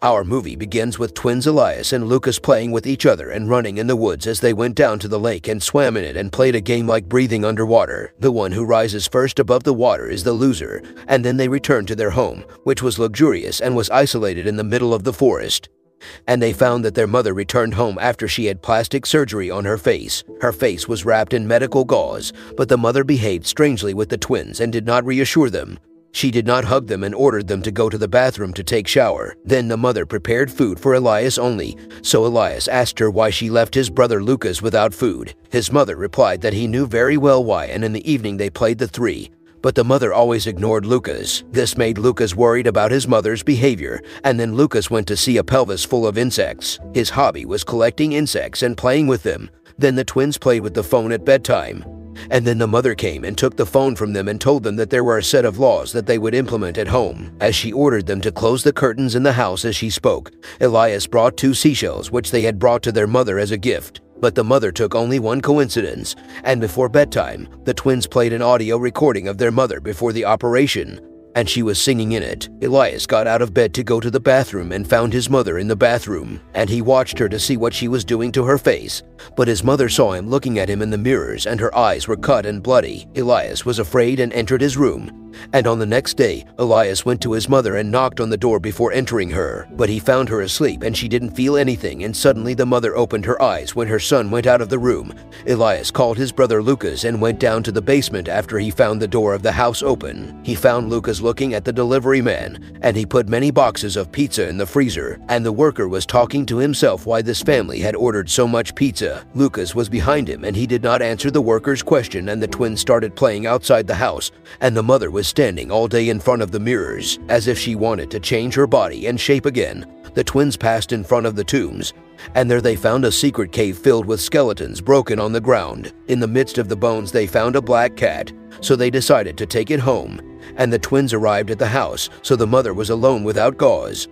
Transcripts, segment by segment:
Our movie begins with twins Elias and Lucas playing with each other and running in the woods as they went down to the lake and swam in it and played a game like breathing underwater. The one who rises first above the water is the loser, and then they return to their home, which was luxurious and was isolated in the middle of the forest. And they found that their mother returned home after she had plastic surgery on her face. Her face was wrapped in medical gauze, but the mother behaved strangely with the twins and did not reassure them. She did not hug them and ordered them to go to the bathroom to take shower. Then the mother prepared food for Elias only, so Elias asked her why she left his brother Lucas without food. His mother replied that he knew very well why and in the evening they played the three. But the mother always ignored Lucas. This made Lucas worried about his mother's behavior, and then Lucas went to see a pelvis full of insects. His hobby was collecting insects and playing with them. Then the twins played with the phone at bedtime. And then the mother came and took the phone from them and told them that there were a set of laws that they would implement at home. As she ordered them to close the curtains in the house as she spoke, Elias brought two seashells which they had brought to their mother as a gift. But the mother took only one coincidence, and before bedtime, the twins played an audio recording of their mother before the operation and she was singing in it. Elias got out of bed to go to the bathroom and found his mother in the bathroom, and he watched her to see what she was doing to her face. But his mother saw him looking at him in the mirrors, and her eyes were cut and bloody. Elias was afraid and entered his room. And on the next day, Elias went to his mother and knocked on the door before entering her. But he found her asleep and she didn't feel anything, and suddenly the mother opened her eyes when her son went out of the room. Elias called his brother Lucas and went down to the basement after he found the door of the house open. He found Lucas looking at the delivery man, and he put many boxes of pizza in the freezer, and the worker was talking to himself why this family had ordered so much pizza. Lucas was behind him and he did not answer the worker's question and the twins started playing outside the house, and the mother was standing all day in front of the mirrors, as if she wanted to change her body and shape again. The twins passed in front of the tombs, and there they found a secret cave filled with skeletons broken on the ground. In the midst of the bones, they found a black cat, so they decided to take it home. And the twins arrived at the house, so the mother was alone without gauze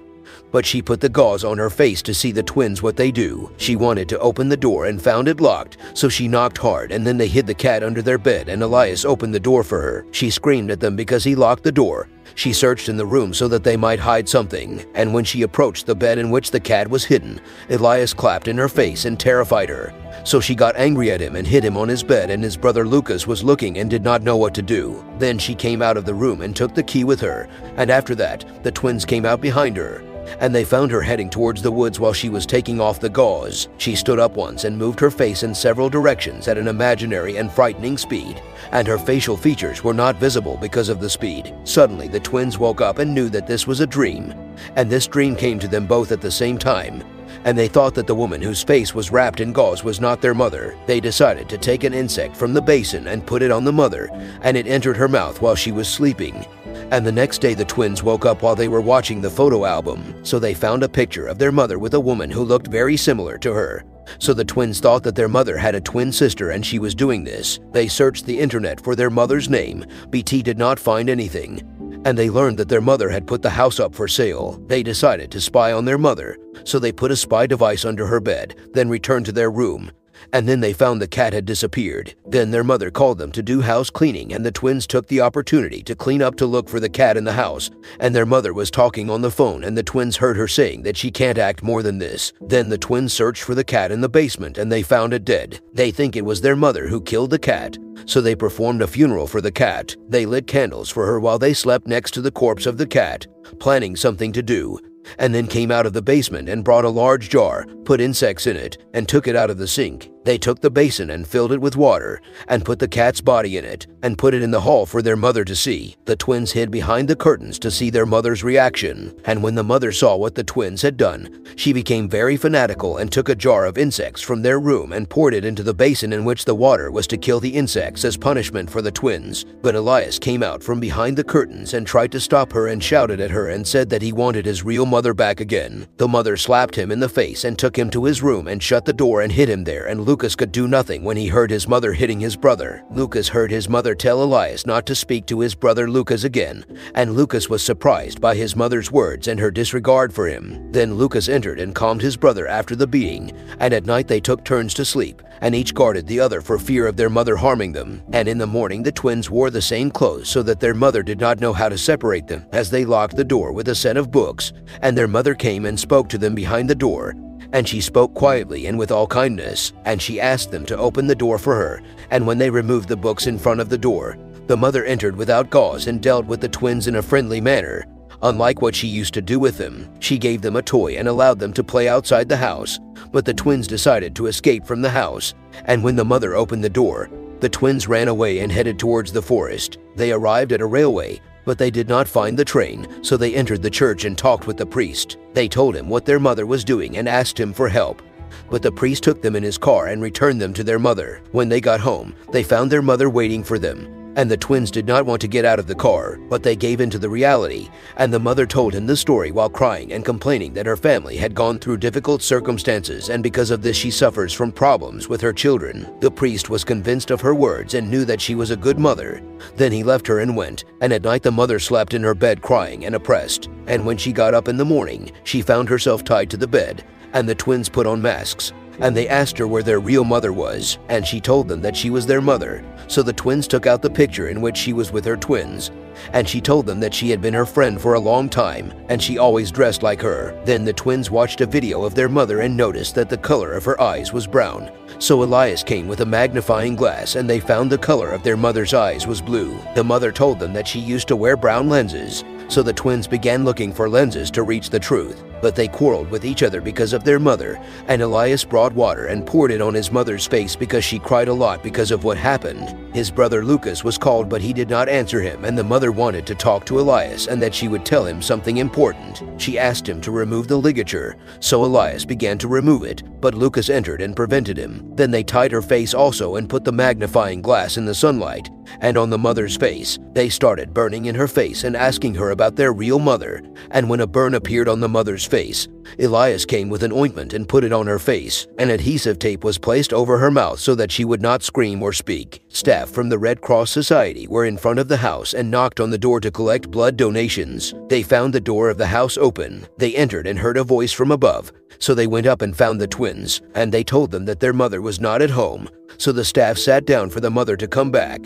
but she put the gauze on her face to see the twins what they do. She wanted to open the door and found it locked, so she knocked hard and then they hid the cat under their bed and Elias opened the door for her. She screamed at them because he locked the door. She searched in the room so that they might hide something, and when she approached the bed in which the cat was hidden, Elias clapped in her face and terrified her. So she got angry at him and hid him on his bed, and his brother Lucas was looking and did not know what to do. Then she came out of the room and took the key with her, and after that, the twins came out behind her and they found her heading towards the woods while she was taking off the gauze. She stood up once and moved her face in several directions at an imaginary and frightening speed, and her facial features were not visible because of the speed. Suddenly, the twins woke up and knew that this was a dream, and this dream came to them both at the same time. And they thought that the woman whose face was wrapped in gauze was not their mother. They decided to take an insect from the basin and put it on the mother, and it entered her mouth while she was sleeping. And the next day, the twins woke up while they were watching the photo album, so they found a picture of their mother with a woman who looked very similar to her. So the twins thought that their mother had a twin sister and she was doing this. They searched the internet for their mother's name. BT did not find anything. And they learned that their mother had put the house up for sale. They decided to spy on their mother, so they put a spy device under her bed, then returned to their room and then they found the cat had disappeared. Then their mother called them to do house cleaning, and the twins took the opportunity to clean up to look for the cat in the house. And their mother was talking on the phone, and the twins heard her saying that she can't act more than this. Then the twins searched for the cat in the basement, and they found it dead. They think it was their mother who killed the cat, so they performed a funeral for the cat. They lit candles for her while they slept next to the corpse of the cat, planning something to do and then came out of the basement and brought a large jar, put insects in it, and took it out of the sink. They took the basin and filled it with water, and put the cat's body in it, and put it in the hall for their mother to see. The twins hid behind the curtains to see their mother's reaction, and when the mother saw what the twins had done, she became very fanatical and took a jar of insects from their room and poured it into the basin in which the water was to kill the insects as punishment for the twins. But Elias came out from behind the curtains and tried to stop her and shouted at her and said that he wanted his real mother back again. The mother slapped him in the face and took him to his room and shut the door and hid him there and Lucas could do nothing when he heard his mother hitting his brother. Lucas heard his mother tell Elias not to speak to his brother Lucas again, and Lucas was surprised by his mother's words and her disregard for him. Then Lucas entered and calmed his brother after the beating, and at night they took turns to sleep, and each guarded the other for fear of their mother harming them. And in the morning the twins wore the same clothes so that their mother did not know how to separate them, as they locked the door with a set of books, and their mother came and spoke to them behind the door, and she spoke quietly and with all kindness, and she asked them to open the door for her. And when they removed the books in front of the door, the mother entered without gauze and dealt with the twins in a friendly manner. Unlike what she used to do with them, she gave them a toy and allowed them to play outside the house. But the twins decided to escape from the house, and when the mother opened the door, the twins ran away and headed towards the forest. They arrived at a railway, but they did not find the train, so they entered the church and talked with the priest. They told him what their mother was doing and asked him for help. But the priest took them in his car and returned them to their mother. When they got home, they found their mother waiting for them and the twins did not want to get out of the car, but they gave in to the reality, and the mother told him the story while crying and complaining that her family had gone through difficult circumstances. And because of this she suffers from problems with her children. The priest was convinced of her words and knew that she was a good mother. Then he left her and went, and at night the mother slept in her bed crying and oppressed, and when she got up in the morning, she found herself tied to the bed, and the twins put on masks and they asked her where their real mother was, and she told them that she was their mother. So the twins took out the picture in which she was with her twins, and she told them that she had been her friend for a long time, and she always dressed like her. Then the twins watched a video of their mother and noticed that the color of her eyes was brown. So Elias came with a magnifying glass and they found the color of their mother's eyes was blue. The mother told them that she used to wear brown lenses, so the twins began looking for lenses to reach the truth. But they quarreled with each other because of their mother, and Elias brought water and poured it on his mother's face because she cried a lot because of what happened. His brother Lucas was called, but he did not answer him, and the mother wanted to talk to Elias and that she would tell him something important. She asked him to remove the ligature, so Elias began to remove it, but Lucas entered and prevented him. Then they tied her face also and put the magnifying glass in the sunlight, and on the mother's face. They started burning in her face and asking her about their real mother, and when a burn appeared on the mother's face, Elias came with an ointment and put it on her face. An adhesive tape was placed over her mouth so that she would not scream or speak. Staff from the Red Cross Society were in front of the house and knocked on the door to collect blood donations. They found the door of the house open. They entered and heard a voice from above, so they went up and found the twins, and they told them that their mother was not at home. So the staff sat down for the mother to come back.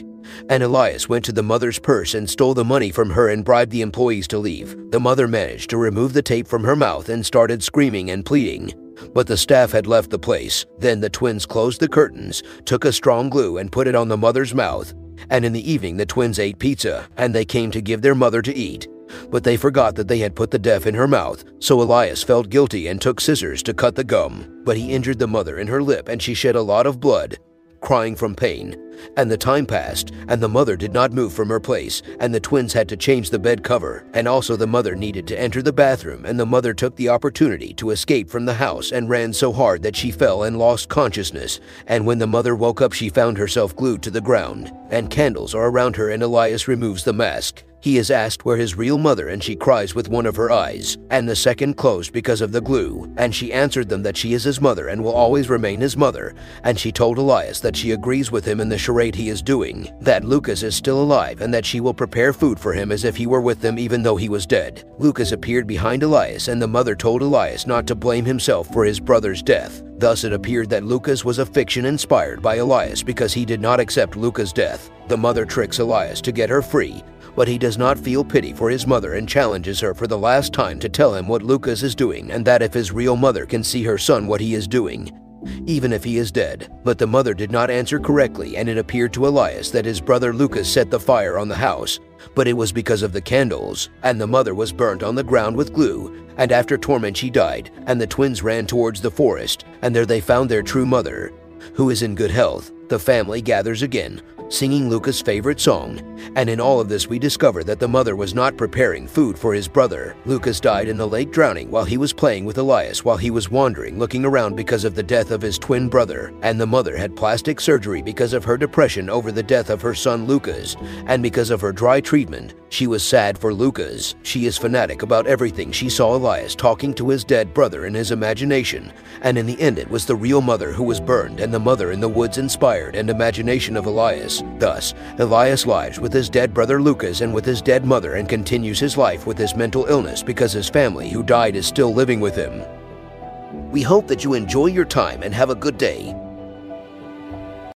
And Elias went to the mother's purse and stole the money from her and bribed the employees to leave. The mother managed to remove the tape from her mouth and started screaming and pleading. But the staff had left the place. Then the twins closed the curtains, took a strong glue and put it on the mother's mouth. And in the evening the twins ate pizza, and they came to give their mother to eat. But they forgot that they had put the deaf in her mouth, so Elias felt guilty and took scissors to cut the gum. But he injured the mother in her lip and she shed a lot of blood crying from pain. And the time passed, and the mother did not move from her place, and the twins had to change the bed cover. And also, the mother needed to enter the bathroom, and the mother took the opportunity to escape from the house and ran so hard that she fell and lost consciousness. And when the mother woke up, she found herself glued to the ground, and candles are around her, and Elias removes the mask. He is asked where his real mother and she cries with one of her eyes, and the second closed because of the glue. And she answered them that she is his mother and will always remain his mother. And she told Elias that she agrees with him in the charade he is doing, that Lucas is still alive and that she will prepare food for him as if he were with them even though he was dead. Lucas appeared behind Elias and the mother told Elias not to blame himself for his brother's death. Thus it appeared that Lucas was a fiction inspired by Elias because he did not accept Lucas' death. The mother tricks Elias to get her free, but he does not feel pity for his mother and challenges her for the last time to tell him what Lucas is doing and that if his real mother can see her son what he is doing, even if he is dead. But the mother did not answer correctly, and it appeared to Elias that his brother Lucas set the fire on the house. But it was because of the candles, and the mother was burnt on the ground with glue, and after torment she died, and the twins ran towards the forest, and there they found their true mother, who is in good health. The family gathers again, singing Luca's favorite song. And in all of this, we discover that the mother was not preparing food for his brother. Lucas died in the lake drowning while he was playing with Elias while he was wandering, looking around because of the death of his twin brother. And the mother had plastic surgery because of her depression over the death of her son Lucas. And because of her dry treatment, she was sad for Lucas. She is fanatic about everything she saw Elias talking to his dead brother in his imagination. And in the end, it was the real mother who was burned and the mother in the woods inspired and imagination of Thus, Elias lives with his dead brother Lucas and with his dead mother and continues his life with his mental illness because his family who died is still living with him. We hope that you enjoy your time and have a good day.